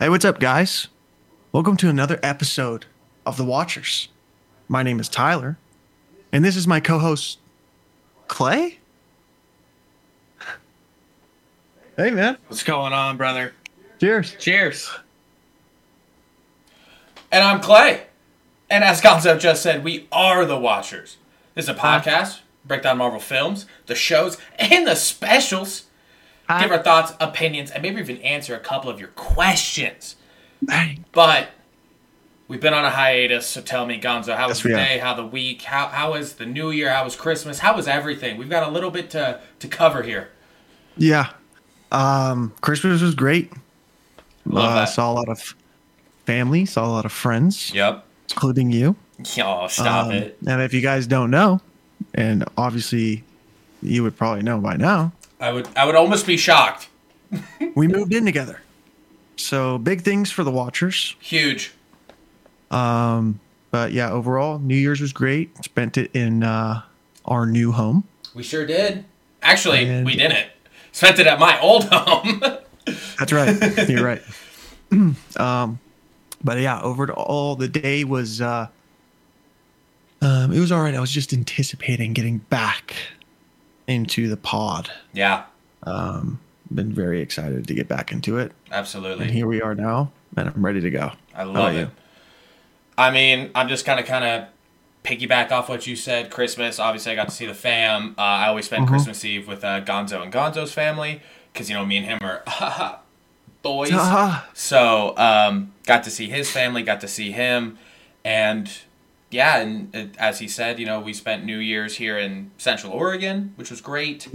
Hey, what's up, guys? Welcome to another episode of The Watchers. My name is Tyler, and this is my co host, Clay. Hey, man. What's going on, brother? Cheers. Cheers. And I'm Clay. And as Gonzo just said, we are the Watchers. This is a podcast, break down Marvel films, the shows, and the specials. Give our thoughts, opinions, and maybe even answer a couple of your questions. But we've been on a hiatus, so tell me, Gonzo, how was Yes, the day? How the week? How how was the new year? How was Christmas? How was everything? We've got a little bit to to cover here. Yeah. Um, Christmas was great. Love uh, that. Saw a lot of family, saw a lot of friends, Yep. including you. Oh, stop Um, it. And if you guys don't know, and obviously you would probably know by now, I would I would almost be shocked. we moved in together. So big things for the Watchers. Huge. Um, but yeah, overall, New Year's was great. Spent it in uh, our new home. We sure did. Actually, And- we didn't. Spent it at my old home. That's right. You're right. um, but yeah, overall, the day was uh, um, it was all right. I was just anticipating getting back into the pod. yeah, Um, been very excited to get back into it, Absolutely. and here we are now, and I'm ready to go. I love you? it. I mean, I'm just kind of kind of piggyback off what you said. Christmas, obviously, I got to see the fam. Uh, I always spend Mhm. Christmas Eve with uh, Gonzo and Gonzo's family because you know me and him are boys. So um, got to see his family, got to see him, and yeah, and uh, as he said, you know, we spent New Year's here in Central Oregon, which was great.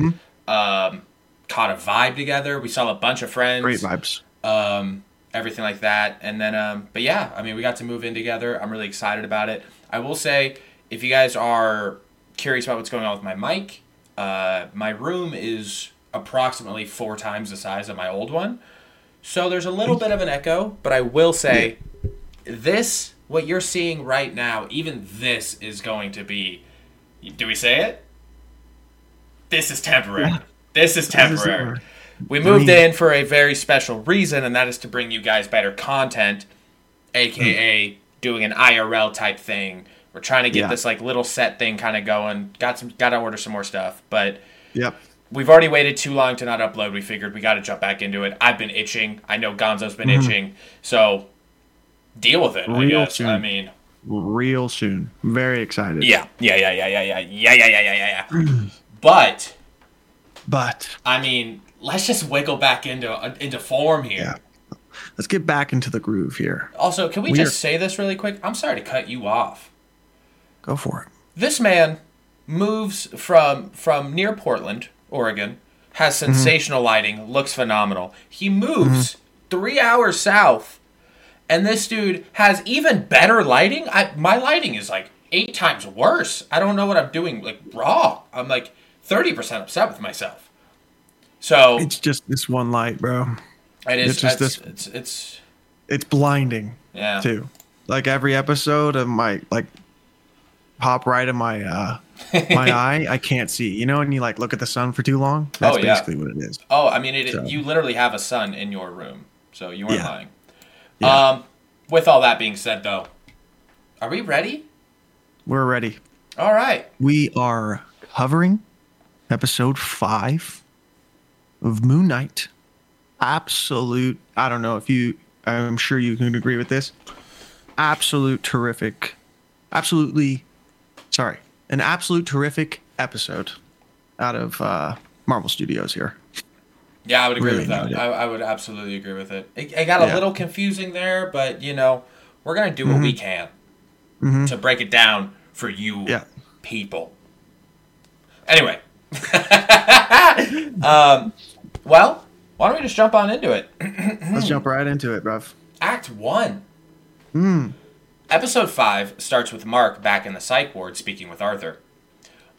Um, caught a vibe together. We saw a bunch of friends, great vibes. um, everything like that, and then, um, but yeah, I mean, we got to move in together. I'm really excited about it. I will say, if you guys are curious about what's going on with my mic, uh, my room is approximately four times the size of my old one. So there's a little bit of an echo, but I will say this, what you're seeing right now, even this is going to be. Do we say it? This is temporary. Yeah. This is temporary. We moved in for a very special reason, and that is to bring you guys better content, aka doing an IRL type thing. We're trying to get Yeah. this like little set thing kind of going. Got some, got to order some more stuff, but Yep. we've already waited too long to not upload. We figured we got to jump back into it. I've been itching. I know Gonzo's been itching. So deal with it. I Real guess. I soon. mean, Real soon. Very excited. yeah, yeah, yeah, yeah, yeah, yeah, yeah, yeah, yeah, yeah, yeah. but But I mean, let's just wiggle back into into form here. Yeah. let's get back into the groove here. Also, can we, We just are- say this really quick? I'm sorry to cut you off. Go for it. This man moves from from near Portland, Oregon, has Mm-hmm. sensational lighting, looks phenomenal. He moves three hours south, and this dude has even better lighting. I my lighting is like eight times worse. I don't know what I'm doing like wrong. I'm like thirty percent upset with myself. So It's just this one light, bro. it is it's just it's, this- it's it's It's blinding yeah. too. Like every episode of my like pop right in my uh my eye, I can't see. You know when you like look at the sun for too long? That's Oh, yeah. basically what it is. Oh, I mean, it, So- you literally have a sun in your room, so you aren't Yeah. lying. Yeah. Um, with all that being said, though, are we ready? We're ready. All right. We are covering episode five of Moon Knight. Absolute I don't know if you I'm sure you can agree with this. Absolute terrific. Absolutely sorry. An absolute terrific episode out of uh Marvel Studios here. Yeah, I would agree Really with that. I, I would absolutely agree with it. It, it got a Yeah. little confusing there, but you know, we're gonna do what we can Mhm. to break it down for you Yeah. people. Anyway, um, well, why don't we just jump on into it? Let's jump right into it, bruv. Act one. Mm. Episode 5 starts with Mark back in the psych ward speaking with Arthur.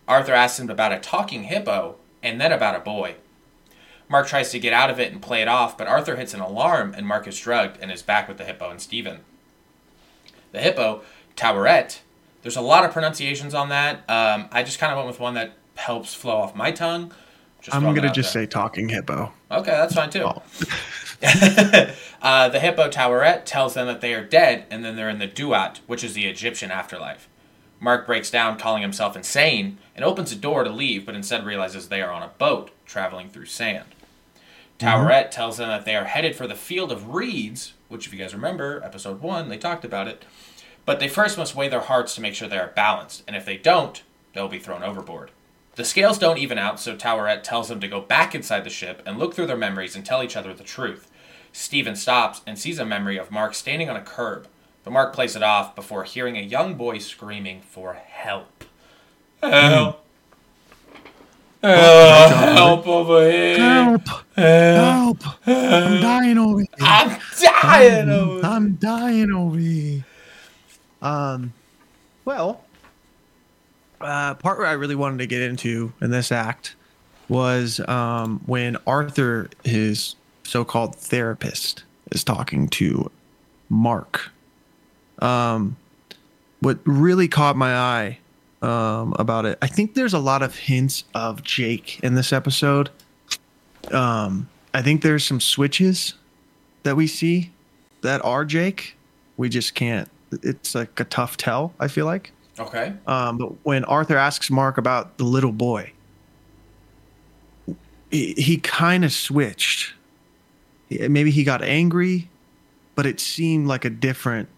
Arthur asks him about a talking hippo and then about a boy. Mark tries to get out of it and play it off, but Arthur hits an alarm and Mark is drugged and is back with the hippo and Steven. The hippo, Taweret, there's a lot of pronunciations on that. Um, I just kind of went with one that helps flow off my tongue. Just I'm gonna just there. say talking hippo. Okay, that's fine too. Oh. uh, the Hippo Taweret tells them that they are dead, and then they're in the Duat, which is the Egyptian afterlife. Mark breaks down, calling himself insane, and opens a door to leave, but instead realizes they are on a boat traveling through sand. Mm-hmm. Taweret tells them that they are headed for the field of reeds, which, if you guys remember, episode one, they talked about it. But they first must weigh their hearts to make sure they are balanced, and if they don't, they'll be thrown overboard. The scales don't even out, so Taweret tells them to go back inside the ship and look through their memories and tell each other the truth. Steven stops and sees a memory of Mark standing on a curb, but Mark plays it off before hearing a young boy screaming for help. Hmm. Help! Oh, help, help over here! Help! Help! I'm dying over here. I'm dying over here. I'm dying over here. Um, well, uh, part where I really wanted to get into in this act was um, when Arthur, his so-called therapist, is talking to Mark. Um, what really caught my eye um, about it, I think there's a lot of hints of Jake in this episode. Um, I think there's some switches that we see that are Jake. We just can't. It's like a tough tell. I feel like. Okay. Um, but when Arthur asks Mark about the little boy, he, he kind of switched. Maybe he got angry, but it seemed like a different,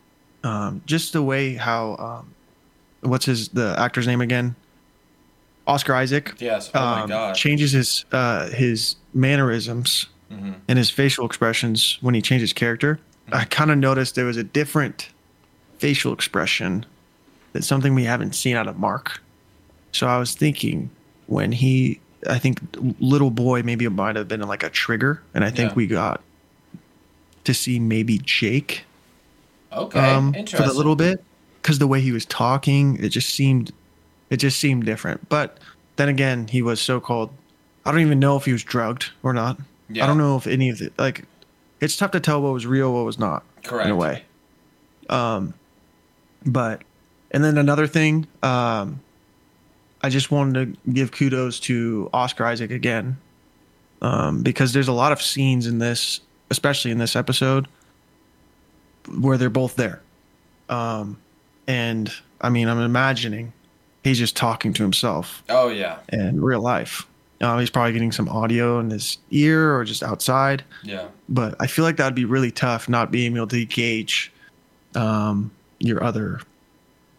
um, just the way how, um, what's his the actor's name again? Oscar Isaac. Yes. Oh my um, god. Changes his uh, his mannerisms Mhm. and his facial expressions when he changes character. I kind of noticed there was a different facial expression that's something we haven't seen out of Mark. So I was thinking when he, I think little boy maybe it might have been like a trigger, and I think Yeah. we got to see maybe Jake Okay. um, for the little bit because the way he was talking, it just seemed, it just seemed different. But then again, he was so called. I don't even know if he was drugged or not. Yeah. I don't know if any of it like. It's tough to tell what was real, what was not. Correct. In a way. Um, but and then another thing, um, I just wanted to give kudos to Oscar Isaac again, um, because there's a lot of scenes in this, especially in this episode, where they're both there. Um, and I mean, I'm imagining he's just talking to himself Oh yeah. in real life. Uh, he's probably getting some audio in his ear or just outside. Yeah. But I feel like that'd be really tough not being able to gauge um, your other,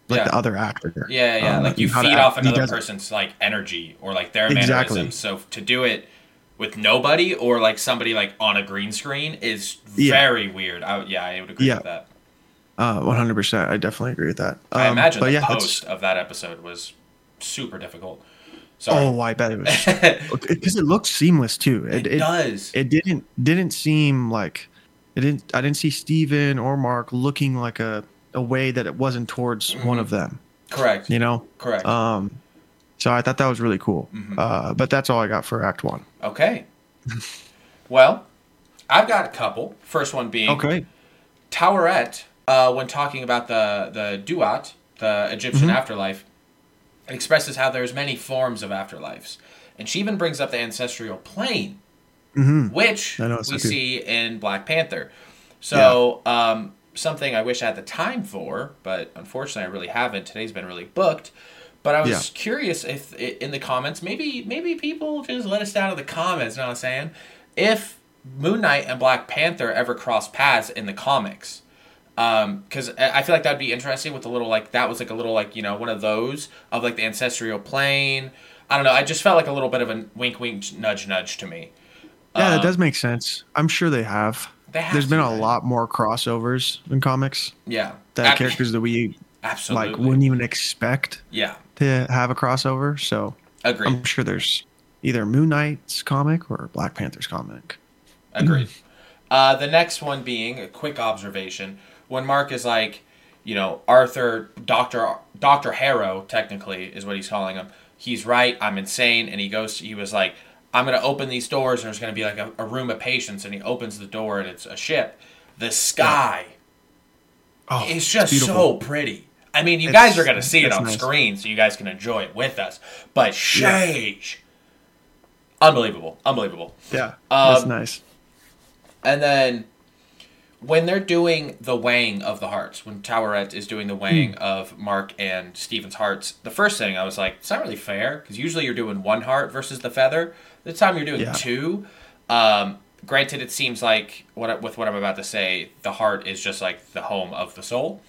like Yeah. the other actor. Yeah, yeah. Um, like you feed off he another person's like energy or like their Exactly. mannerisms. So to do it with nobody or like somebody like on a green screen is Yeah. very weird. I, yeah, I would agree Yeah. with that. Uh, 100%. I definitely agree with that. I Um, imagine but the post of that episode was super difficult. Sorry. Oh, I bet it was because it looked seamless too. it, It, it, does. it didn't didn't seem like it didn't. I didn't see Steven or Mark looking like a a way that it wasn't towards one Mhm. of them. Correct. You know. Correct. Um, so I thought that was really cool. Mhm. Uh, but that's all I got for Act One. okay. well, I've got a couple. First one being Okay. Taweret, uh, when talking about the the Duat, the Egyptian Mm-hmm. afterlife, expresses how there's many forms of afterlives, and she even brings up the ancestral plane, hmm which we so see in Black Panther. So, um, something I wish I had the time for, but unfortunately I really haven't. Today's been really booked. But I was Yeah. curious if in the comments, maybe maybe people just let us down in the comments. You know what I'm saying? If Moon Knight and Black Panther ever cross paths in the comics, because I I feel like that'd be interesting with a little like that was like a little like you know one of those of like the ancestral plane. I don't know. I just felt like a little bit of a wink, wink, nudge, nudge to me. Yeah, that Um, does make sense. I'm sure they have. They have There's to, been a right? lot more crossovers in comics Yeah, that Ab- characters that we absolutely. like wouldn't even expect yeah, to have a crossover. So agreed. I'm sure there's either Moon Knight's comic or Black Panther's comic. Agreed. Uh, the next one being a quick observation when Mark is like, you know, Arthur, Doctor Doctor Harrow, technically is what he's calling him. He's right. I'm insane, and he goes. He was like, I'm gonna open these doors, and there's gonna be like a, a room of patients, and he opens the door, and it's a ship. The sky Oh, is just beautiful. so pretty. I mean, you It's- guys are gonna see it on nice. screen, so you guys can enjoy it with us. But sheesh, unbelievable, unbelievable. Yeah, Um, that's nice. And then when they're doing the weighing of the hearts, when Taweret is doing the weighing of Mark and Steven's hearts, the first thing I was like, it's not really fair because usually you're doing one heart versus the feather. This time you're doing Yeah. two. Um, granted, it seems like what with what I'm about to say, the heart is just like the home of the soul,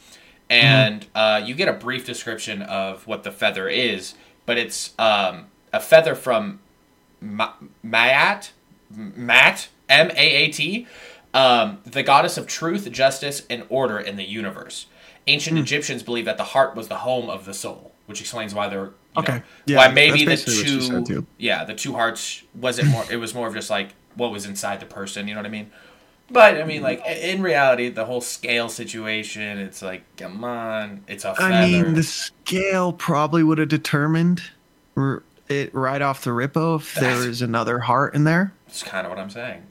and uh, you get a brief description of what the feather is, but it's um, a feather from Ma- Maat, Maat, M A A T, um, the goddess of truth, justice, and order in the universe. Ancient Egyptians believed that the heart was the home of the soul, which explains why they're you Okay. know, Yeah, why maybe the that's basically what she said, two yeah the two hearts wasn't more it was more of just like what was inside the person you know what I mean? But I mean like in reality the whole scale situation it's like come on it's a feather I mean, the scale probably would have determined it right off the rippo if there was another heart in there, it's kind of what I'm saying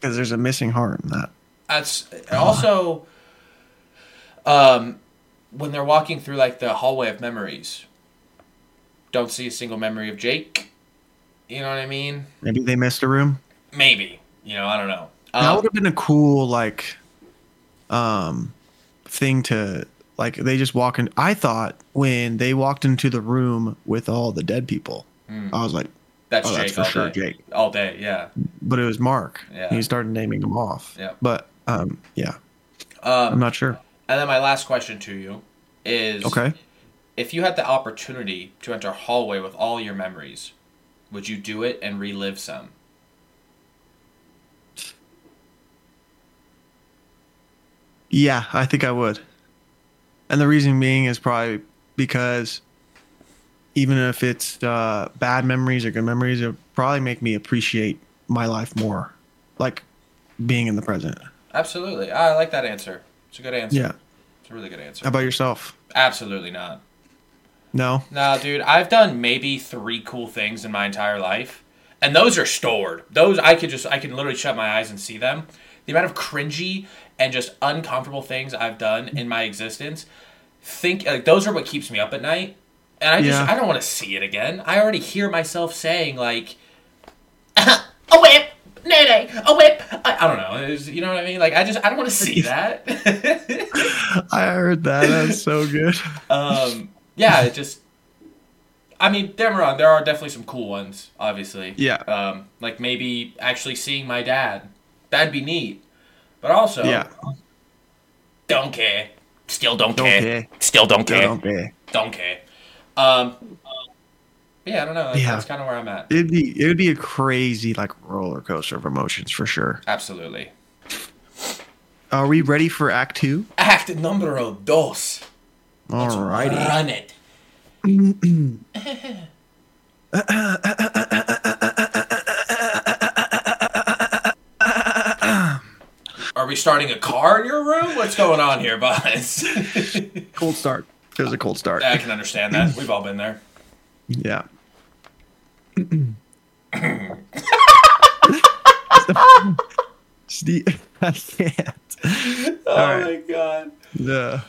because there's a missing heart in that. That's also um, when they're walking through like the hallway of memories. Don't see a single memory of Jake. You know what I mean? Maybe they missed a room. Maybe. You know, I don't know. that Um, would have been a cool like, um, thing to like. They just walk in. I thought when they walked into the room with all the dead people, I was like, that's oh, Jake that's for all sure day. Jake. All day, yeah. But it was Mark. Yeah. He started naming them off. Yeah. But um, yeah, Um, I'm not sure. and then my last question to you is Okay. if you had the opportunity to enter a hallway with all your memories, would you do it and relive some? Yeah, I think I would. And the reason being is probably because even if it's uh, bad memories or good memories, it probably make me appreciate my life more, like being in the present. Absolutely. I like that answer. It's a good answer. Yeah. It's a really good answer. How about yourself? Absolutely not. No. Nah, dude, I've done maybe three cool things in my entire life, and those are stored. Those I could just, I can literally shut my eyes and see them. The amount of cringy and just uncomfortable things I've done in my existence, think like those are what keeps me up at night. And I just, Yeah. I don't want to see it again. I already hear myself saying like, a whip, nay nay, a whip. I, I don't know. It's- you know what I mean? Like I just, I don't want to see that. I heard that. That's so good. um, yeah, it just. I mean, wrong. There are definitely some cool ones, obviously. Yeah. Um, like maybe actually seeing my dad. That'd be neat. But also, Yeah. don't care. Still don't, Don't care. care. Still don't care. Don't care. Don't care. Um, yeah, I don't know. That's, Yeah. that's kind of where I'm at. It'd be it would be a crazy like roller coaster of emotions for sure. Absolutely. Are we ready for Act Two? Act numero dos. Alrighty. Run it. Are we starting a car in your room? What's going on here, Buzz? Cold start. It was a cold start. I can understand that. We've all been there. Yeah. Steve, I can't. Oh right. my god. The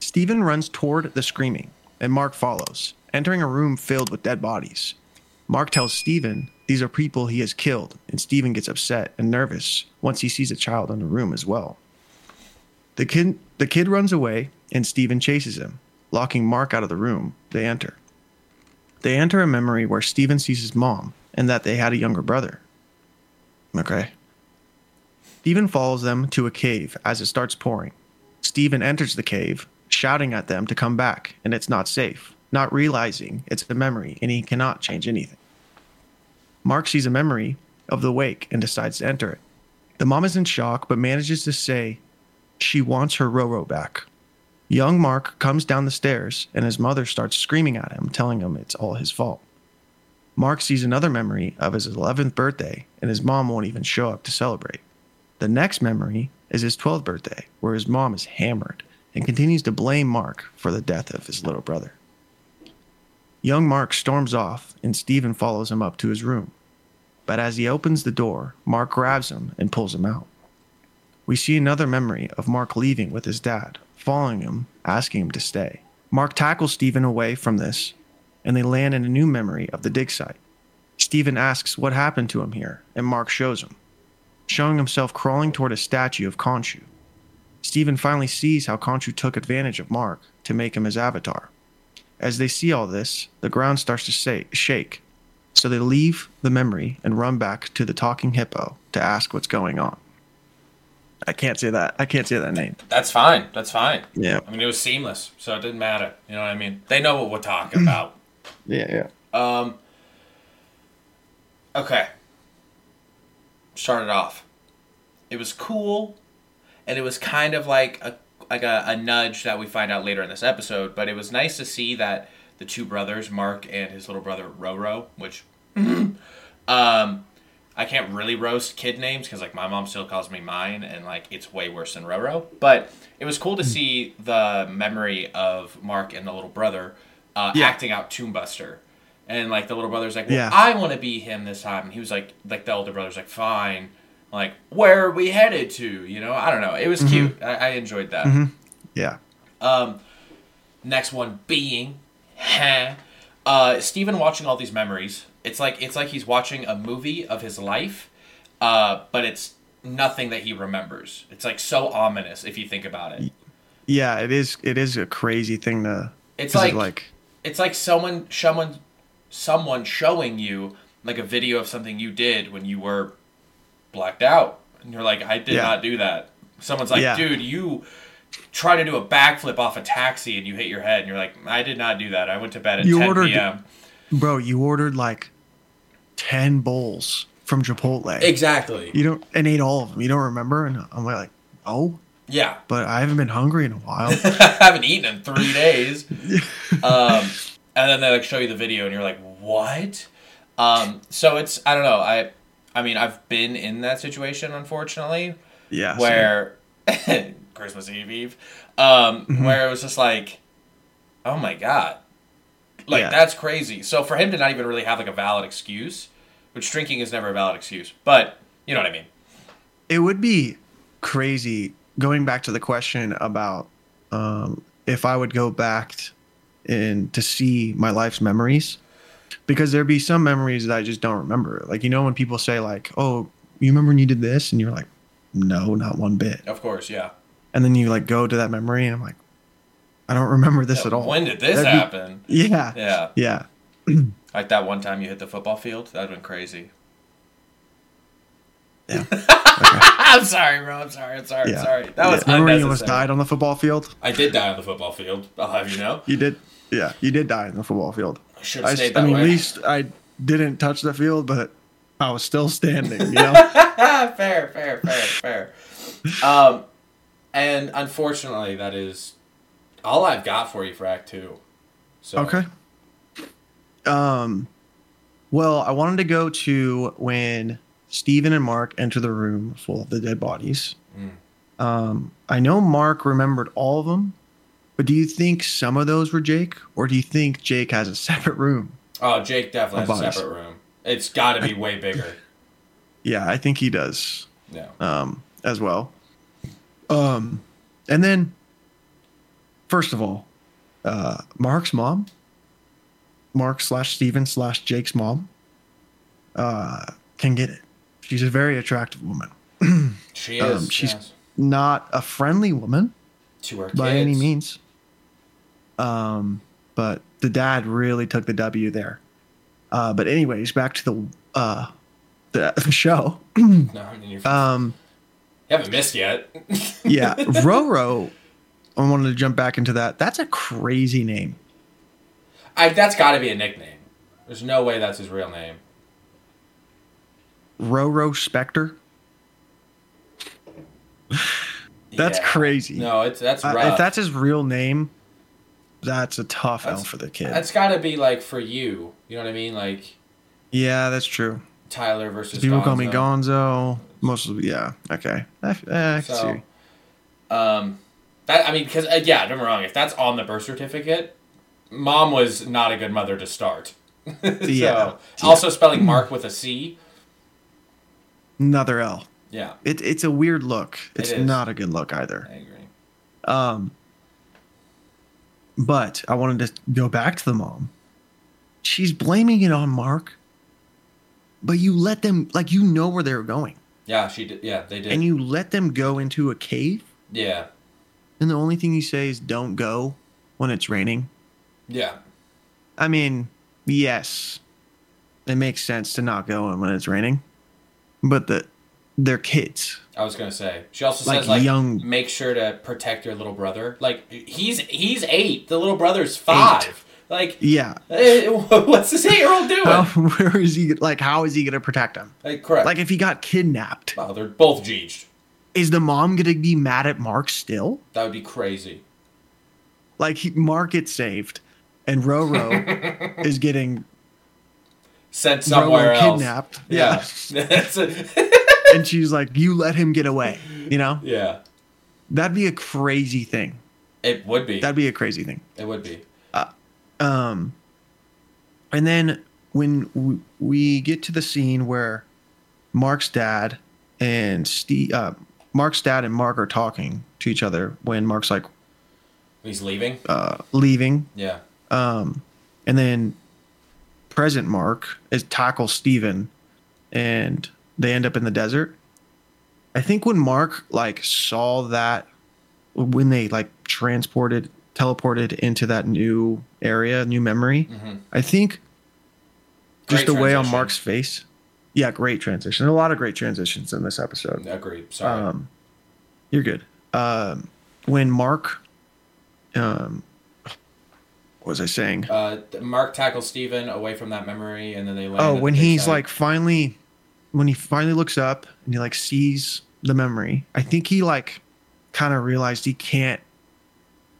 Steven runs toward the screaming, and Mark follows, entering a room filled with dead bodies. Mark tells Steven these are people he has killed, and Steven gets upset and nervous once he sees a child in the room as well. The kid, the kid runs away, and Steven chases him, locking Mark out of the room. They enter. They enter a memory where Steven sees his mom and that they had a younger brother. Okay. Steven follows them to a cave as it starts pouring. Steven enters the cave, shouting at them to come back, and it's not safe, not realizing it's a memory and he cannot change anything. Mark sees a memory of the wake and decides to enter it. The mom is in shock but manages to say she wants her Roro back. Young Mark comes down the stairs and his mother starts screaming at him, telling him it's all his fault. Mark sees another memory of his 11th birthday and his mom won't even show up to celebrate. The next memory is his 12th birthday, where his mom is hammered and continues to blame Mark for the death of his little brother. Young Mark storms off, and Steven follows him up to his room. But as he opens the door, Mark grabs him and pulls him out. We see another memory of Mark leaving with his dad, following him, asking him to stay. Mark tackles Steven away from this, and they land in a new memory of the dig site. Steven asks what happened to him here, and Mark shows him. showing himself crawling toward a statue of Khonshu. Steven finally sees how Khonshu took advantage of Mark to make him his avatar. As they see all this, the ground starts to say, shake, so they leave the memory and run back to the talking hippo to ask what's going on. I can't say that. I can't say that name. That's fine. That's fine. Yeah. I mean, it was seamless, so it didn't matter. You know what I mean? They know what we're talking about. Yeah, yeah. Um. Okay. Started off. It was cool, and it was kind of like a like a, a nudge that we find out later in this episode. But it was nice to see that the two brothers, Mark and his little brother Roro, which, um, I can't really roast kid names because like my mom still calls me mine, and like it's way worse than Roro. But it was cool to see the memory of Mark and the little brother uh, Yeah. acting out Tomb Buster. And like the little brother's like, well, Yeah. I want to be him this time. And he was like, like the older brother's like, fine. Like, where are we headed to? You know, I don't know. It was cute. I, I enjoyed that. Yeah. Um, next one being, huh, uh, Steven watching all these memories. It's like it's like he's watching a movie of his life, uh, but it's nothing that he remembers. It's like so ominous if you think about it. Yeah, it is it is a crazy thing to It's like, like it's like someone someone someone showing you like a video of something you did when you were blacked out, and you're like, I did Yeah. not do that. Someone's like, Yeah. dude, you try to do a backflip off a taxi and you hit your head, and you're like, I did not do that. I went to bed at You 10 ordered- p.m. bro, you ordered like 10 bowls from Chipotle. Exactly. You don't and ate all of them. You don't remember? And I'm like, "Oh, Yeah. but I haven't been hungry in a while." I haven't eaten in three days. um, and then they like show you the video, and you're like, "What?" Um, so it's I don't know. I I mean I've been in that situation, unfortunately, yeah. where Christmas Eve Eve, um, Mm-hmm. where it was just like, "Oh my god." Like Yeah. that's crazy. So for him to not even really have like a valid excuse, which drinking is never a valid excuse, but you know what I mean. it would be crazy going back to the question about um, if I would go back and to see my life's memories, because there'd be some memories that I just don't remember. Like you know when people say like, "Oh, you remember when you did this?" and you're like, "No, not one bit." Of course, yeah. And then you like go to that memory, and I'm like, "I don't remember this at all." When did this That'd be- happen? Yeah, Yeah. yeah, Like that one time you hit the football field? That'd been crazy. yeah. I'm sorry, bro. I'm sorry. I'm sorry. yeah. I'm sorry. That was Yeah. Remember you almost died on the football field? I did die on the football field. I'll have you know. You did. Yeah, you did die on the football field. I should have stayed I that mean, way. at least I didn't touch the field, but I was still standing. You know. fair, fair, fair, fair. Um, and unfortunately, that is all I've got for you for Act Two. So okay. Um. Well, I wanted to go to when Steven and Mark enter the room full of the dead bodies. Mm. Um, I know Mark remembered all of them, but do you think some of those were Jake, or do you think Jake has a separate room? Oh, Jake definitely has a separate room. It's got to be way bigger. Yeah, I think he does. Yeah. um, as well. Um, and then, first of all, uh, Mark's mom, Mark slash Steven slash Jake's mom, uh, can get it. She's a very attractive woman. She Um, is. she's- yes. Not a friendly woman to her by any means. Um, but the dad really took the W there. Uh, but anyways, back to the uh, the, the show. No, I mean, Um, you haven't missed yet. yeah, Roro. I wanted to jump back into that. That's a crazy name. I, that's got to be a nickname. There's no way that's his real name. Roro Spector. That's Yeah. crazy. No, it's that's Uh, if that's his real name, that's a tough L for the kid. that's got to be like for you. You know what I mean? Like yeah, that's true. Tyler versus People call me Gonzo. Gonzo. Most of yeah. Okay, I, eh, I can So, see. um, that I mean, because uh, yeah, don't get me wrong. If that's on the birth certificate, mom was not a good mother to start. so, Yeah. Also spelling Mark with a C. Another L. Yeah, It, it's a weird look. It's is. not a good look either. I agree. Um, but I wanted to go back to the mom. She's blaming it on Mark, but you let them like you know where they're going. Yeah, she did. Yeah, they did. and you let them go into a cave, yeah, and the only thing you say is don't go when it's raining. yeah, I mean, yes, it makes sense to not go when it's raining, but the they're kids. I was gonna say. She also Like says like young- make sure to protect your little brother. Like he's he's eight. The little brother's five. Like Yeah. what's this eight year old doing? How, where is he? Like, how is he gonna protect him? Like correct. Like, if he got kidnapped, wow, they're both G'd. Is the mom gonna be mad at Mark still? That would be crazy. Like, he, Mark gets saved, and Roro is getting Sent somewhere Roro else. kidnapped. Yeah. Yeah. And she's like, "You let him get away." You know, yeah. that'd be a crazy thing. It would be. That'd be a crazy thing. it would be. Um, and then when we, we get to the scene where Mark's dad and Steve, uh, Mark's dad and Mark are talking to each other when Mark's like He's leaving. uh, leaving, Yeah. um, and then present Mark is tackles Steven and they end up in the desert. I think when Mark like saw that when they like transported teleported into that new area, new memory, hmm I think just Great the way on. Mark's face. Yeah, great transition. A lot of great transitions in this episode. Yeah, great. Sorry. Um, you're good. Um, when Mark, um, what was I saying? uh, Mark tackles Steven away from that memory, and then they land. Oh, when he's site. like finally, when he finally looks up and he like sees the memory, I think he like kind of realized he can't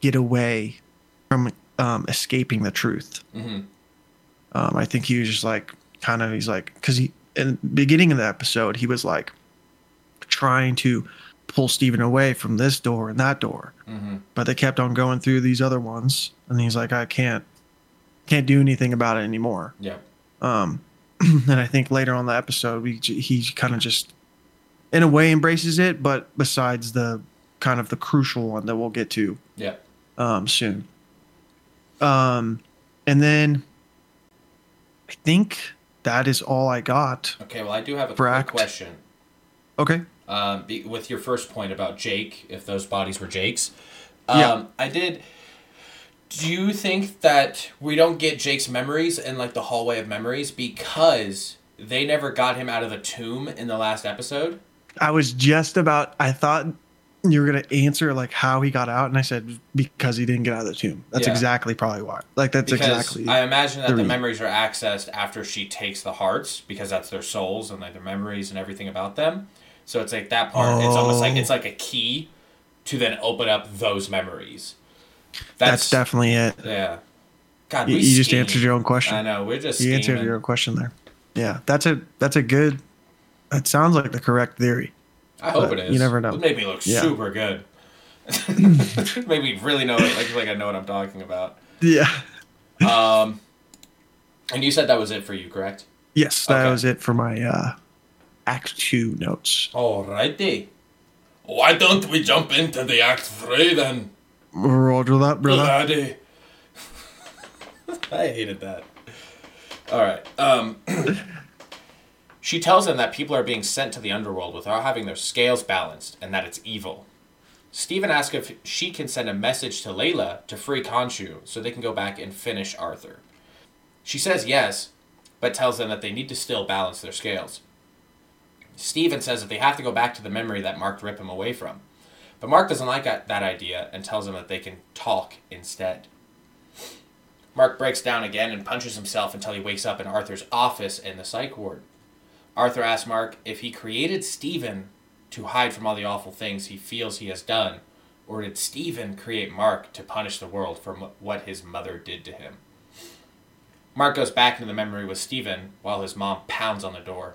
get away from um, escaping the truth. Mhm. Um, I think he was just like kind of he's like because he in the beginning of the episode he was like trying to pull Steven away from this door and that door, Mhm. but they kept on going through these other ones, and he's like I can't can't do anything about it anymore. Yeah. Um, and I think later on the episode, we he kind of just, in a way, embraces it. But besides the kind of the crucial one that we'll get to Yeah. um, soon. Um, and then I think that is all I got. Okay. Well, I do have a quick act- question. Okay. um, be, with your first point about Jake, if those bodies were Jake's. Um, Yeah. I did. Do you think that we don't get Jake's memories in like the hallway of memories because they never got him out of the tomb in the last episode? I was just about. I thought you were gonna answer like how he got out, and I said because he didn't get out of the tomb. That's Yeah. exactly probably why. Like that's Because exactly. I imagine that the the memories are accessed after she takes the hearts because that's their souls and like their memories and everything about them. So it's like that part. It's almost like Oh. it's like a key to then open up those memories. that's, definitely it. yeah. God, You, we you just answered your own question. I know we're just you answered your own question there. Yeah, that's a that's a good. That sounds like the correct theory. I hope it is. you never know. It made me look Yeah. super good. made me really know it, like like I know what I'm talking about. Yeah. Um, and you said that was it for you, correct? Yes, that Okay. was it for my uh, Act Two notes. Alrighty. Why don't we jump into the Act Three then, Roger that, brother. laddie? I hated that. All right. Um, she tells them that people are being sent to the underworld without having their scales balanced, and that it's evil. Steven asks if she can send a message to Layla to free Khonshu so they can go back and finish Arthur. She says yes, but tells them that they need to still balance their scales. Steven says that they have to go back to the memory that Mark ripped him away from. But Mark doesn't like that idea and tells them that they can talk instead. Mark breaks down again and punches himself until he wakes up in Arthur's office in the psych ward. Arthur asks Mark if he created Steven to hide from all the awful things he feels he has done, or did Steven create Mark to punish the world for m- what his mother did to him? Mark goes back into the memory with Steven while his mom pounds on the door.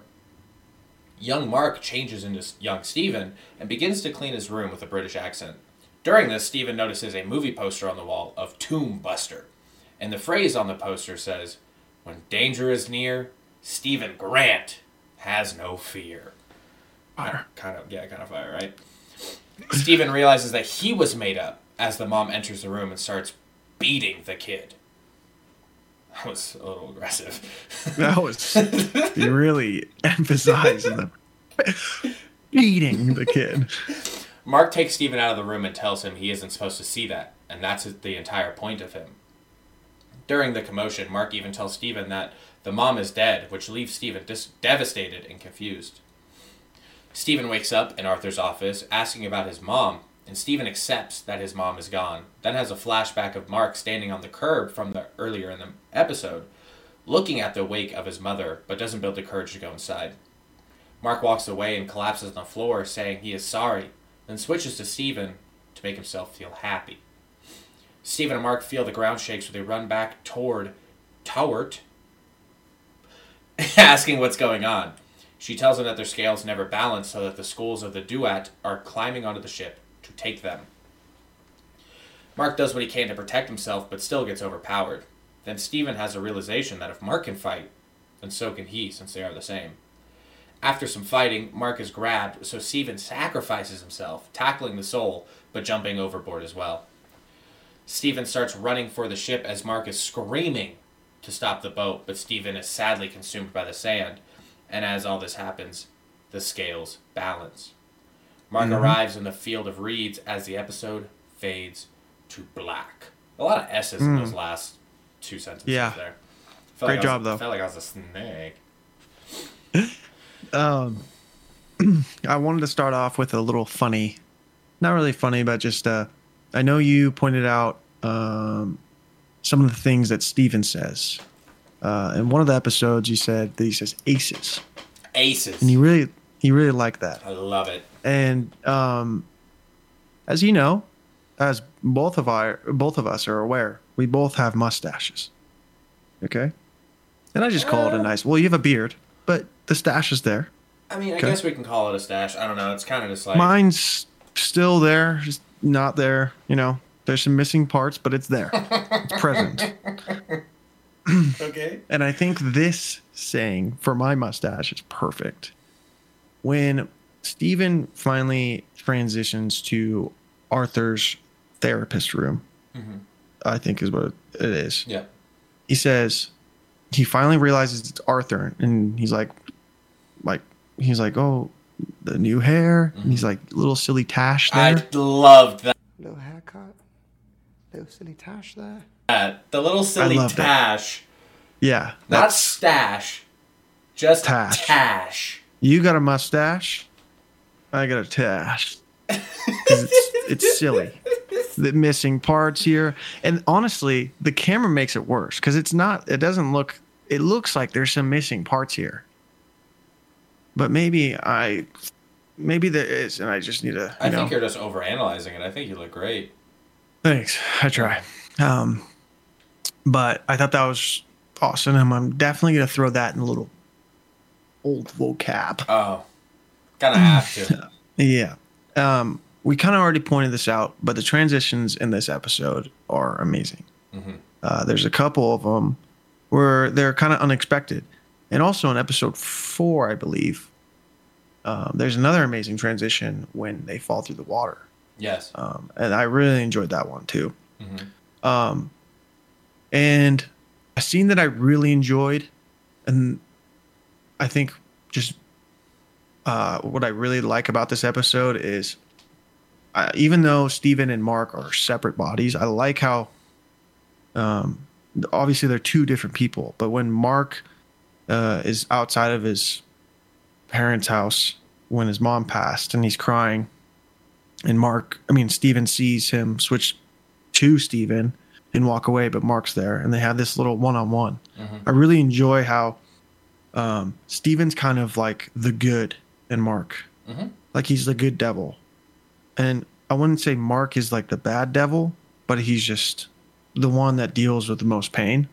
Young Mark changes into young Steven and begins to clean his room with a British accent. During this, Steven notices a movie poster on the wall of Tomb Buster, and the phrase on the poster says, When danger is near, Steven Grant has no fear. Fire. Kind of, yeah, kind of fire, right? Steven realizes that he was made up as the mom enters the room and starts beating the kid. That was a little aggressive. That was you really emphasizing the. beating the kid. Mark takes Steven out of the room and tells him he isn't supposed to see that, and that's the entire point of him. During the commotion, Mark even tells Steven that the mom is dead, which leaves Steven dis- devastated and confused. Steven wakes up in Arthur's office asking about his mom, and Steven accepts that his mom is gone. Then has a flashback of Mark standing on the curb from the earlier in the episode, looking at the wake of his mother, but doesn't build the courage to go inside. Mark walks away and collapses on the floor, saying he is sorry, then switches to Steven to make himself feel happy. Steven and Mark feel the ground shake, so they run back toward Taweret, asking what's going on. She tells him that their scales never balance, so that the skulls of the Duat are climbing onto the ship to take them. Mark does what he can to protect himself, but still gets overpowered. Then Steven has a realization that if Mark can fight, then so can he, since they are the same. After some fighting, Mark is grabbed, so Steven sacrifices himself, tackling the soul, but jumping overboard as well. Steven starts running for the ship as Mark is screaming to stop the boat, but Steven is sadly consumed by the sand, and as all this happens, the scales balance. Mark Mhm. arrives in the field of reeds as the episode fades to black. A lot of S's in Mm. those last two sentences Yeah. there. Great like I job, was, though. Felt like I was a snake. Um, I wanted to start off with a little funny, not really funny, but just uh, I know you pointed out um, some of the things that Steven says. Uh, in one of the episodes, you said that he says aces, Aces. and he really, he really like that. I love it. And um, as you know, as both of our both of us are aware, we both have mustaches. Okay, and I just call it a Uh. nice. Well, you have a beard, but the stash is there. I mean, I Okay. guess we can call it a stash. I don't know. It's kind of just like Mine's still there, just not there. You know, there's some missing parts, but it's there. it's present. okay. And I think this saying for my mustache is perfect. When Steven finally transitions to Arthur's therapist room, Mhm. I think is what it is. Yeah. He says he finally realizes it's Arthur, and he's like, like he's like, oh, the new hair. And he's like, little silly tash there. I loved that. Little haircut, little silly tash there. The little silly love that. tash, yeah, not that's stash, just Tash. tash. you got a mustache. I got a tash. it's, it's silly. The missing parts here, and honestly, the camera makes it worse because it's not. It doesn't look. It looks like there's some missing parts here. But maybe I, maybe there is, and I just need to. You I know, think you're just overanalyzing it. I think you look great. Thanks. I try. Um, but I thought that was awesome. and I'm definitely gonna throw that in a little old vocab. Oh, gonna have to. Yeah. Um, we kind of already pointed this out, but the transitions in this episode are amazing. Mhm. Uh, there's a couple of them where they're kind of unexpected, and also in episode four, I believe, um, there's another amazing transition when they fall through the water, Yes. um, and I really enjoyed that one too. Mhm. Um, and a scene that I really enjoyed, and I think just uh, what I really like about this episode is, uh, even though Steven and Mark are separate bodies, I like how, um, obviously they're two different people. But when Mark uh, is outside of his parents' house when his mom passed, and he's crying, and Mark, I mean Steven sees him switch to Steven and walk away, but Mark's there, and they have this little one-on-one. Mhm. I really enjoy how um, Steven's kind of like the good in Mark, Mhm. like he's the good devil, and I wouldn't say Mark is like the bad devil, but he's just the one that deals with the most pain.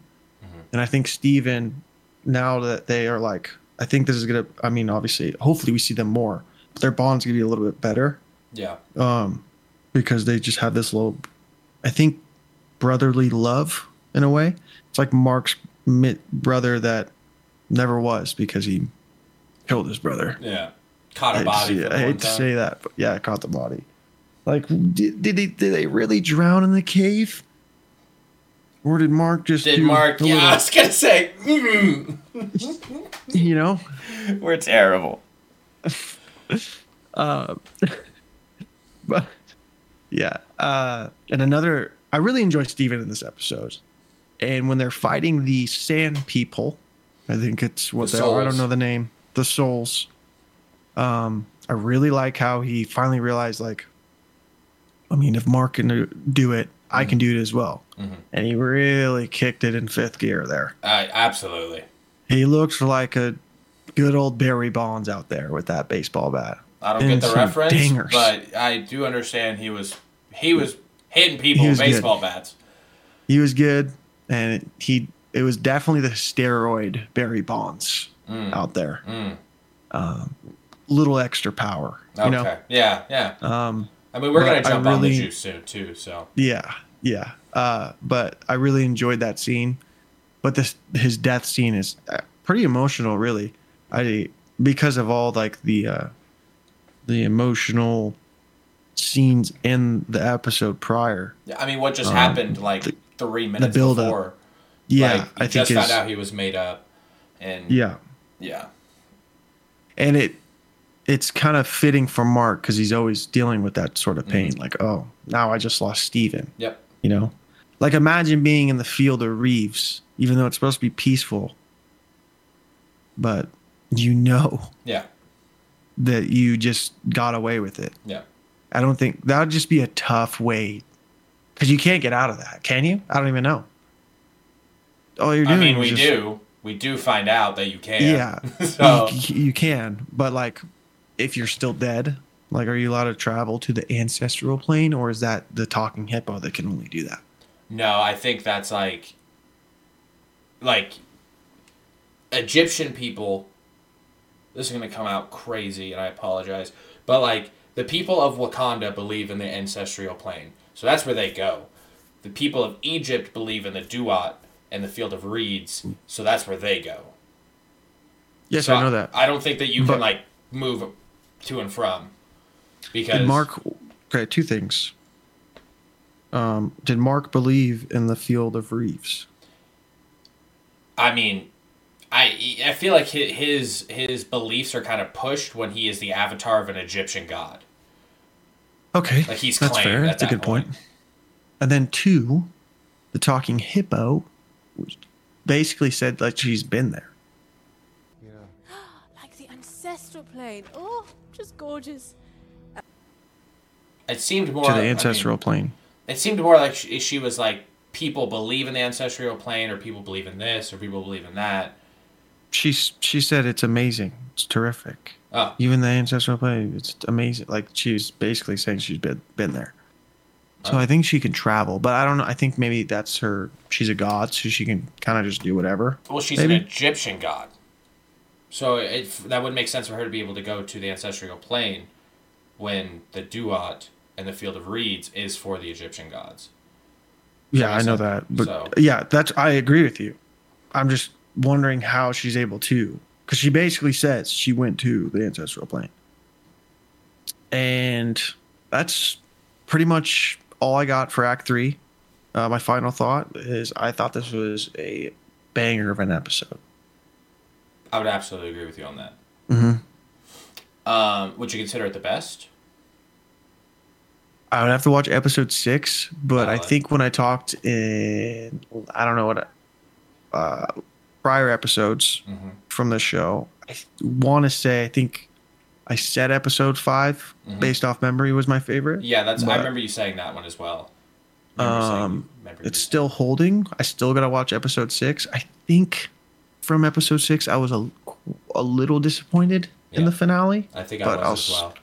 And I think Steven, now that they are like, I think this is gonna. I mean, obviously, hopefully we see them more. But their bond's gonna be a little bit better Yeah. um, because they just have this little, I think, brotherly love in a way. It's like Mark's brother that never was because he killed his brother. Yeah. Caught I a body. I one hate to time. say that, but yeah, I caught the body. Like, did, did, they, did they really drown in the cave? Or did Mark just Did Mark? Yeah, I was gonna say. mm, you know? we're terrible. Uh, but yeah, uh, and another. I really enjoy Steven in this episode, and when they're fighting the Sand People, I think it's what The they are. I don't know the name. The Souls. Um, I really like how he finally realized, like, I mean, if Mark can do- it, I can do it as well. Mhm. And he really kicked it in fifth gear there. Uh, absolutely. He looks like a good old Barry Bonds out there with that baseball bat. I don't get the reference, dingers. but I do understand he was he was hitting people He with was good. baseball bats. He was good, and he it was definitely the steroid Barry Bonds Mm. out there. Mm. Um, little extra power, you Okay. yeah, yeah. Um, I mean, we're gonna jump on the juice soon too. So yeah, yeah. Uh, but I really enjoyed that scene. But this his death scene is uh, pretty emotional, really. I because of all like the uh, the emotional scenes in the episode prior. Yeah, I mean, what just Um, happened like the- three minutes build-up. Yeah, like, I just is found out he was made up, and yeah. yeah, and it it's kind of fitting for Mark because he's always dealing with that sort of pain. Like, oh, now I just lost Steven, yep, you know? Like, imagine being in the field of reeds, even though it's supposed to be peaceful, but you know yeah, that you just got away with it. yeah. I don't think that would just be a tough way because you can't get out of that, can you? I don't even know. All you're I mean, we just- do, we do find out that you can. Yeah. so you, you can, but like, if you're still dead, like, are you allowed to travel to the ancestral plane, or is that the talking hippo that can only do that? No, I think that's like like Egyptian people this is going to come out crazy and I apologize. But like the people of Wakanda believe in the ancestral plane. So that's where they go. The people of Egypt believe in the Duat and the field of reeds. So that's where they go. Yes, So I know that. I don't think that you But- can like move to and from because Did Mark? Okay, two things. Um, did Mark believe in the field of reeds? I mean, I I feel like his his beliefs are kind of pushed when he is the avatar of an Egyptian god. Okay, Like, he's that's fair. at That's a good point. point. And then two, the talking hippo basically said that she's been there. Yeah. Like the ancestral plane. Oh, just gorgeous. It seemed more to the I mean, ancestral plane. it seemed more like she, she was like people believe in the ancestral plane, or people believe in this, or people believe in that. She's she said it's amazing. It's terrific. Oh, Even the ancestral plane, it's amazing. Like she's basically saying she's been been there. So ah. I think she can travel, but I don't know. I think maybe that's her. She's a god, so she can kind of just do whatever. well, she's Maybe. an Egyptian god, so it, that would make sense for her to be able to go to the ancestral plane when the Duat and the field of reeds is for the Egyptian gods. Yeah, I know that, but so- yeah, that's I agree with you. I'm just wondering how she's able to, because she basically says she went to the ancestral plane, and that's pretty much all I got for Act Three. Uh, my final thought is I thought this was a banger of an episode. I would absolutely agree with you on that. Mm-hmm. Um, would you consider it the best? I would have to watch episode six, but I think when I talked in, I don't know what, uh, prior episodes Mhm. from the show, I want to say I think I said episode 5 Mhm. based off memory was my favorite. Yeah, that's. I remember you saying that one as well. I saying- Um, it's still holding. I still gotta watch episode six. I think from episode six, I was a, a little disappointed in the finale. I think I but was I'll as well.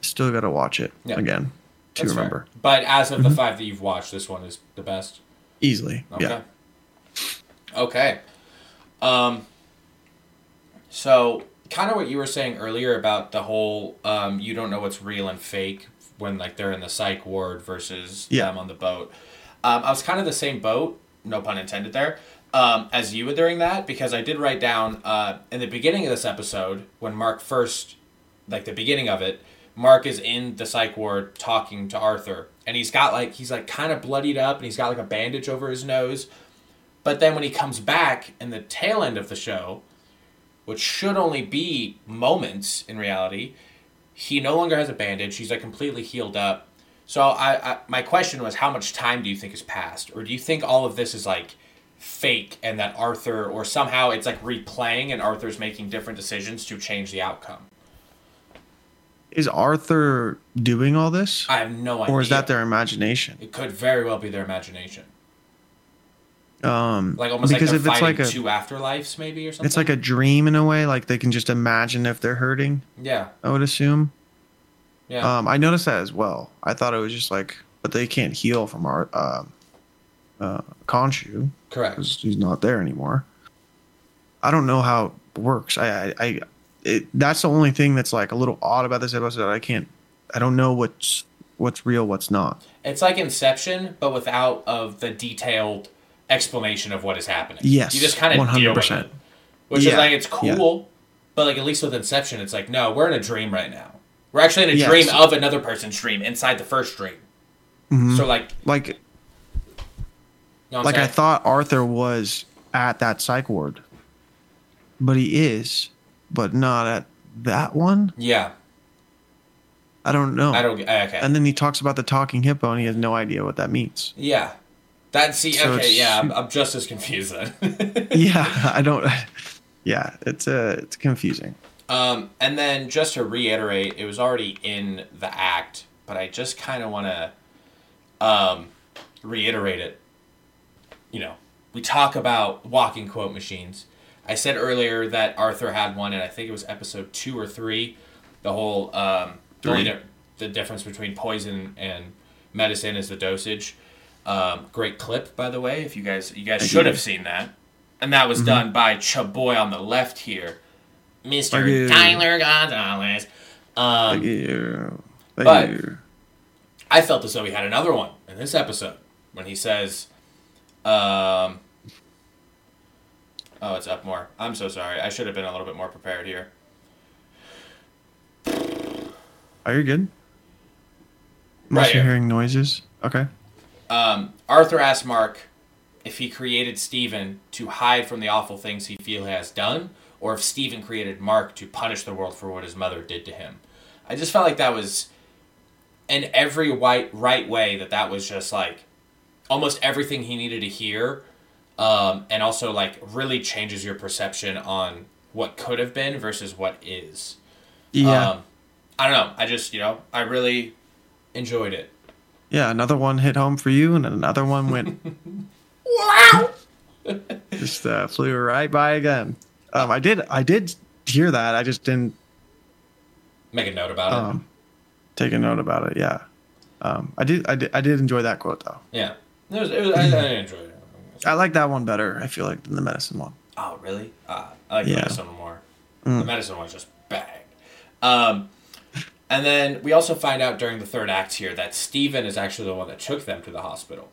Still gotta watch it Yeah. again to That's fair. remember But as of the Mm-hmm. five that you've watched, this one is the best. easily. Okay. Yeah. Okay. Um. So, kind of what you were saying earlier about the whole um, you don't know what's real and fake when like they're in the psych ward versus Yeah. them on the boat. Um, I was kind of the same boat, no pun intended there, um, as you were during that because I did write down uh, in the beginning of this episode when Mark first, like the beginning of it, Mark is in the psych ward talking to Arthur, and he's got like he's like kind of bloodied up, and he's got like a bandage over his nose. But then when he comes back in the tail end of the show, which should only be moments in reality, he no longer has a bandage. He's like completely healed up. So I, I my question was, how much time do you think has passed, or do you think all of this is like fake and that Arthur, or somehow it's like replaying and Arthur's making different decisions to change the outcome? Is Arthur doing all this? I have no idea. Or is that their imagination? It could very well be their imagination, Um, like almost because like if it's like a, two afterlives, maybe or something. it's like a dream in a way. Like they can just imagine if they're hurting. yeah, I would assume. yeah. Um, I noticed that as well. I thought it was just like, but they can't heal from our um uh, Khonshu Correct. he's not there anymore. I don't know how it works. I, I, I it, that's the only thing that's like a little odd about this episode. I can't, I don't know what's what's real, what's not. It's like Inception, but without of the detailed explanation of what is happening. Yes, you just kind of 100%. it, which is like it's yeah. cool, but like at least with Inception, it's like no, we're in a dream right now. We're actually in a Yes. dream of another person's dream inside the first dream. Mhm. So like, Like, you know like I'm I thought Arthur was at that psych ward, but he is, but not at that one. yeah, I don't know. I don't okay. And then he talks about the talking hippo, and he has no idea what that means. yeah, that see So okay, yeah, I'm, I'm just as confused then. yeah, I don't. Yeah, it's uh, it's confusing. Um, and then just to reiterate, it was already in the act, but I just kind of want to um, reiterate it. You know, we talk about walking quote machines. I said earlier that Arthur had one, and I think it was episode two or three. The whole um, Three. di- the difference between poison and medicine is the dosage. Um, great clip, by the way. If you guys you guys should have seen that, and that was Mm-hmm. done by Chaboy on the left here. Mr. Tyler Gonzalez. Um, Thank you. Thank but- you. I felt as though he had another one in this episode when he says, um, "Oh, it's up more." I'm so sorry. I should have been a little bit more prepared here. Are you good? Unless Right you're here. hearing noises. Okay. Um, Arthur asked Mark if he created Steven to hide from the awful things he feel he has done, or if Steven created Mark to punish the world for what his mother did to him. I just felt like that was, in every white right way, that that was just like almost everything he needed to hear, um, and also like really changes your perception on what could have been versus what is. Yeah. Um, I don't know. I just you know I really enjoyed it. Yeah. Another one hit home for you, and another one went Wow. just uh, flew right by again. Um, I did. I did hear that. I just didn't Make a note about it. um, take a note about it. Yeah. Um, I did. I did. I did enjoy that quote though. Yeah, it was, it was, I, I enjoyed it. I like that one better. I feel like than the medicine one. Oh, really? Uh, I like Yeah. the medicine one more. The medicine one's just bang. Um, and then we also find out during the third act here that Steven is actually the one that took them to the hospital.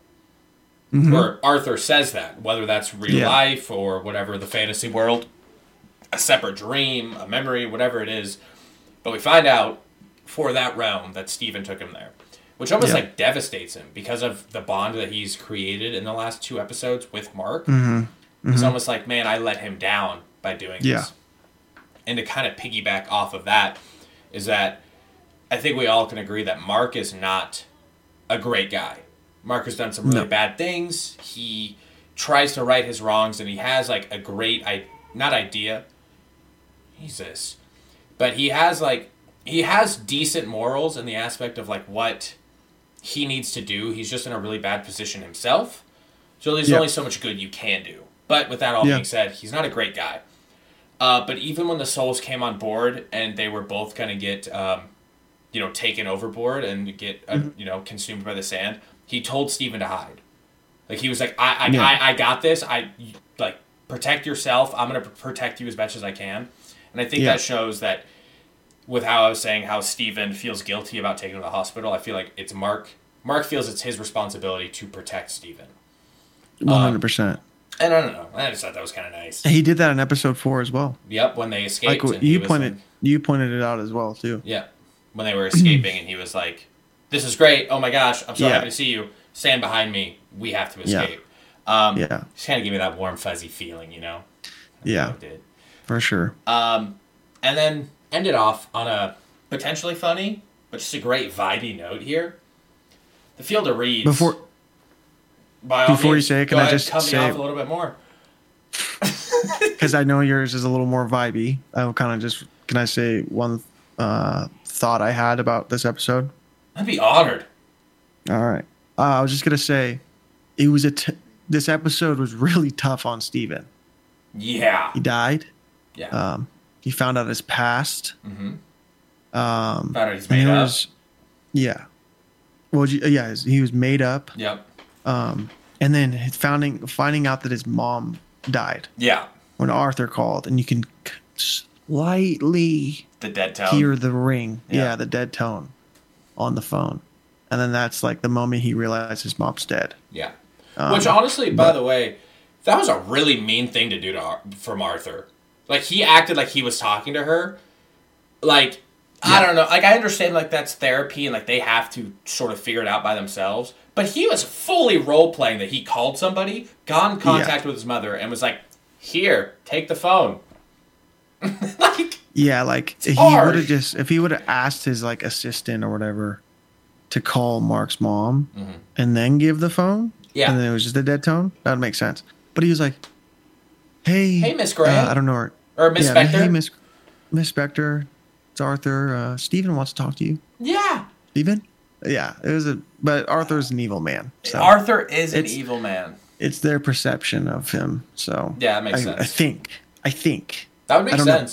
Mm-hmm. Or Arthur says that, whether that's real Yeah. life or whatever the fantasy world, a separate dream, a memory, whatever it is. But we find out for that realm that Steven took him there, which almost Yeah. like devastates him because of the bond that he's created in the last two episodes with Mark. Mm-hmm. Mm-hmm. It's almost like, man, I let him down by doing Yeah. this. And to kind of piggyback off of that is that I think we all can agree that Mark is not a great guy. Mark has done some really No. bad things. He tries to right his wrongs, and he has like a great, I not idea. Jesus, but he has like he has decent morals in the aspect of like what he needs to do. He's just in a really bad position himself. So there's only so much good you can do. But with that all being said, he's not a great guy. Uh, but even when the souls came on board and they were both going to get, um, you know, taken overboard and get, uh, Mm-hmm. you know, consumed by the sand, he told Steven to hide. Like he was like, I, I, Yeah. I, I got this. I like protect yourself. I'm gonna protect you as best as I can. And I think Yeah. that shows that with how I was saying how Steven feels guilty about taking him to the hospital. I feel like it's Mark. Mark feels it's his responsibility to protect Steven. One hundred percent. And I don't know. I just thought that was kind of nice. He did that in episode four as well. Yep, when they escaped. Like you pointed, like- you pointed it out as well too. Yeah. When they were escaping and he was like, This is great. Oh my gosh, I'm so Yeah. happy to see you. Stand behind me. We have to Yeah. escape. Um Yeah, just kinda give me that warm fuzzy feeling, you know? yeah, did. for sure. Um and then ended off on a potentially funny, but just a great vibey note here. The Field of Reeds. Before before you say it, can I ahead, just cut me say- off a little bit more? because I know yours is a little more vibey. I'll kind of just can I say one uh, thought I had about this episode? I'd be honored. All right, uh, I was just gonna say it was a t- this episode was really tough on Steven. Yeah. He died. Yeah. Um, he found out his past. mm-hmm. Um, Found out he's made it up. was- yeah. Well, yeah, he was made up. Yep. Um, and then finding finding out that his mom died Yeah. when Arthur called, and you can slightly The dead tone. hear the ring. Yeah. Yeah. the dead tone on the phone. And then that's like the moment he realizes his mom's dead. Yeah. Um, Which honestly, by but- the way, that was a really mean thing to do to Ar- from Arthur. Like he acted like he was talking to her. Like I don't know. Like I understand like that's therapy and like they have to sort of figure it out by themselves. But he was fully role playing that he called somebody, got in contact with his mother, and was like, "Here, take the phone." like Yeah, like he would have just if he would have asked his like assistant or whatever to call Mark's mom and then give the phone. Mm-hmm. Yeah. And then it was just a dead tone. That would make sense. But he was like, "Hey, Hey, Miss Gray. uh, I don't know her. or Miss yeah, Spector. Hey, Miss Miss Spector. It's Arthur. Uh, Steven wants to talk to you. yeah. Steven. Yeah, it was a. But Arthur's an evil man. So Arthur is an evil man. it's their perception of him. So Yeah, that makes I, sense. I think. I think. That would make don't know.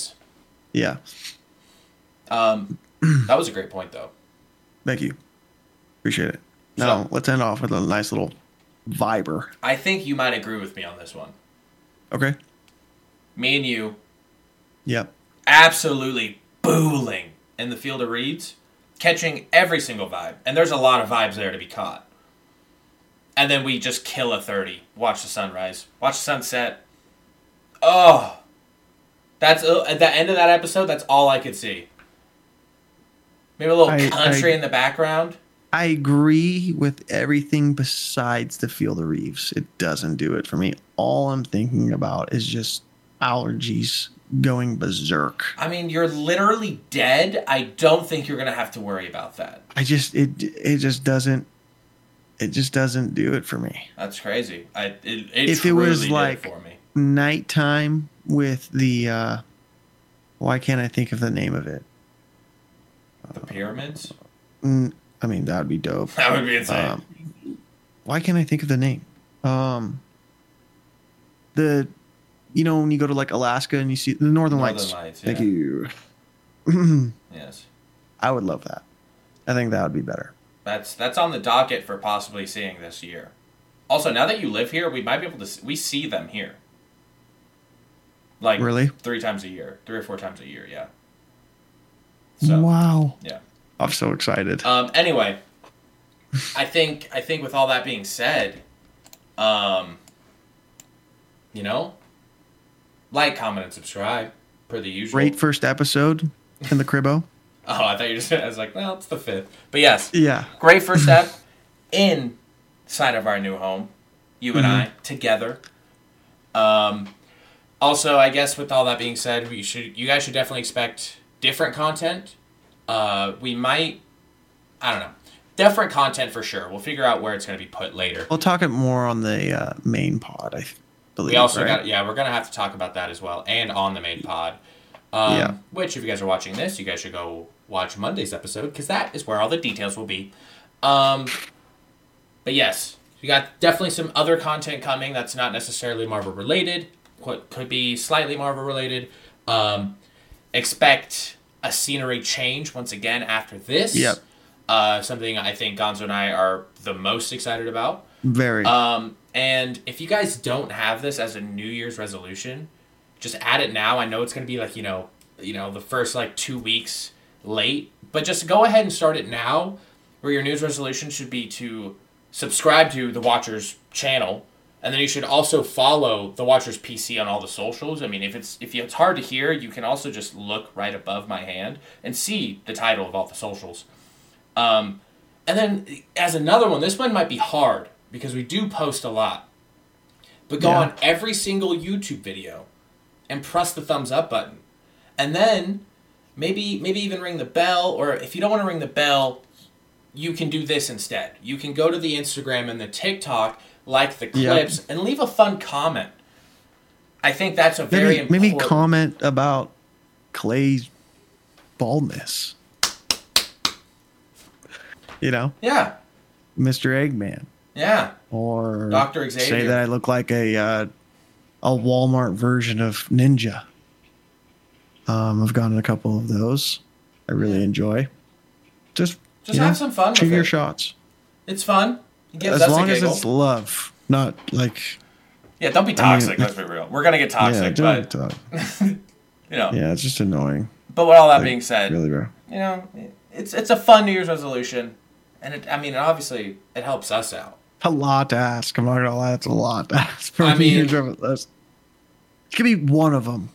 Yeah. Um, that was a great point, though. Thank you. Appreciate it. Now So- let's end off with a nice little viber. I think you might agree with me on this one. Okay. Me and you Yep. absolutely booling in the field of reeds, catching every single vibe. And there's a lot of vibes there to be caught. And then we just kill a 30. Watch the sunrise. Watch the sunset. Oh. That's uh, at the end of that episode, that's all I could see. Maybe a little I- country I- in the background. I agree with everything besides the Field of Reeds. It doesn't do it for me. All I'm thinking about is just allergies going berserk. I mean, you're literally dead. I don't think you're going to have to worry about that. I just it it just doesn't it just doesn't do it for me. That's crazy. I it, it If it was like- for me. Nighttime with the uh why can't I think of the name of it? The pyramids? Mm, I mean, that would be dope. That would be insane. Um, why can't I think of the name? Um, the, you know, when you go to like Alaska and you see the Northern, Northern Lights. Lights, Thank you. yes. I would love that. I think that would be better. That's that's on the docket for possibly seeing this year. Also, now that you live here, we might be able to s- we see them here. Like Really? three times a year, three or four times a year, yeah. So wow. yeah. I'm so excited. Um. Anyway, I think I think with all that being said, um, you know, like, comment, and subscribe per the usual. Great first episode in the cribbo. Oh, I thought you just. I was like, well, it's the fifth, but yes, Yeah. great first step inside of our new home. You and I together. Um, also, I guess with all that being said, we should you guys should definitely expect different content. Uh, we might, I don't know, different content for sure. We'll figure out where it's going to be put later. We'll talk it more on the uh, main pod, I believe. We also right? got yeah, we're gonna have to talk about that as well, and on the main pod. Um, Yeah. Which, if you guys are watching this, you guys should go watch Monday's episode because that is where all the details will be. Um, but yes, we got definitely some other content coming that's not necessarily Marvel related. What could be slightly Marvel related. Um, expect a scenery change once again after this. Yep. Uh, something I think Gonzo and I are the most excited about. Very. Um, and if you guys don't have this as a New Year's resolution, just add it now. I know it's gonna be like you know, you know, the first like two weeks late, but just go ahead and start it now. Where your New Year's resolution should be to subscribe to the Watchers channel, and then you should also follow the Watchers PC on all the socials. I mean, if it's if it's hard to hear, you can also just look right above my hand and see the title of all the socials. Um, and then as another one, this one might be hard because we do post a lot. But go Yeah. on every single YouTube video and press the thumbs up button. And then maybe maybe even ring the bell, or if you don't want to ring the bell, you can do this instead. You can go to the Instagram and the TikTok, like the clips, and leave a fun comment. I think that's a very Maybe, maybe comment about Clay's baldness. You know, yeah, Mr. Eggman. yeah. or Dr. Xavier. Say that I look like a uh, a Walmart version of Ninja. Um, I've gotten a couple of those. I really enjoy. Just Just have know, some fun shoot your shots. It's fun. As long as it's love, not like yeah, don't be I mean, toxic. let's be real. We're gonna get yeah, toxic, don't but you know. yeah, it's just annoying. But with all that Like, being said, Really, bro. you know, it's it's a fun New Year's resolution, and it, I mean, obviously, it helps us out. A lot to ask. I'm not gonna lie, that's a lot to ask for I me. mean- It could be one of them.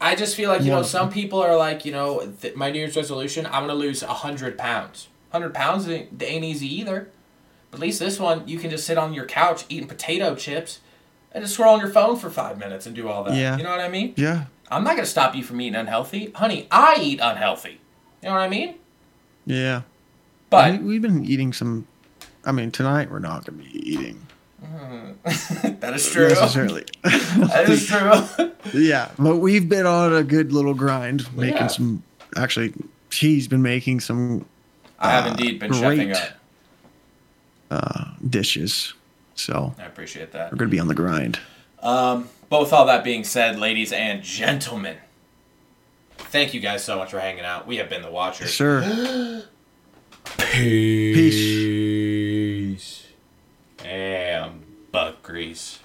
I just feel like you know One. some people are like you know th- my New Year's resolution I'm gonna lose hundred pounds. Hundred pounds ain't, ain't easy either. At least this one you can just sit on your couch eating potato chips, and just scroll on your phone for five minutes and do all that. Yeah. You know what I mean? Yeah, I'm not gonna stop you from eating unhealthy, honey. I eat unhealthy. You know what I mean? yeah. But we, we've been eating some. I mean, tonight we're not gonna be eating that is true. necessarily. That is true. Yeah, but we've been on a good little grind making Yeah. some. Actually, he's been making some I have Uh, indeed been great. chefing up. Uh, dishes, so I appreciate that. we're gonna be on the grind. Um, both all that being said, ladies and gentlemen, thank you guys so much for hanging out. We have been the Watchers. Sir, Peace. And butt grease.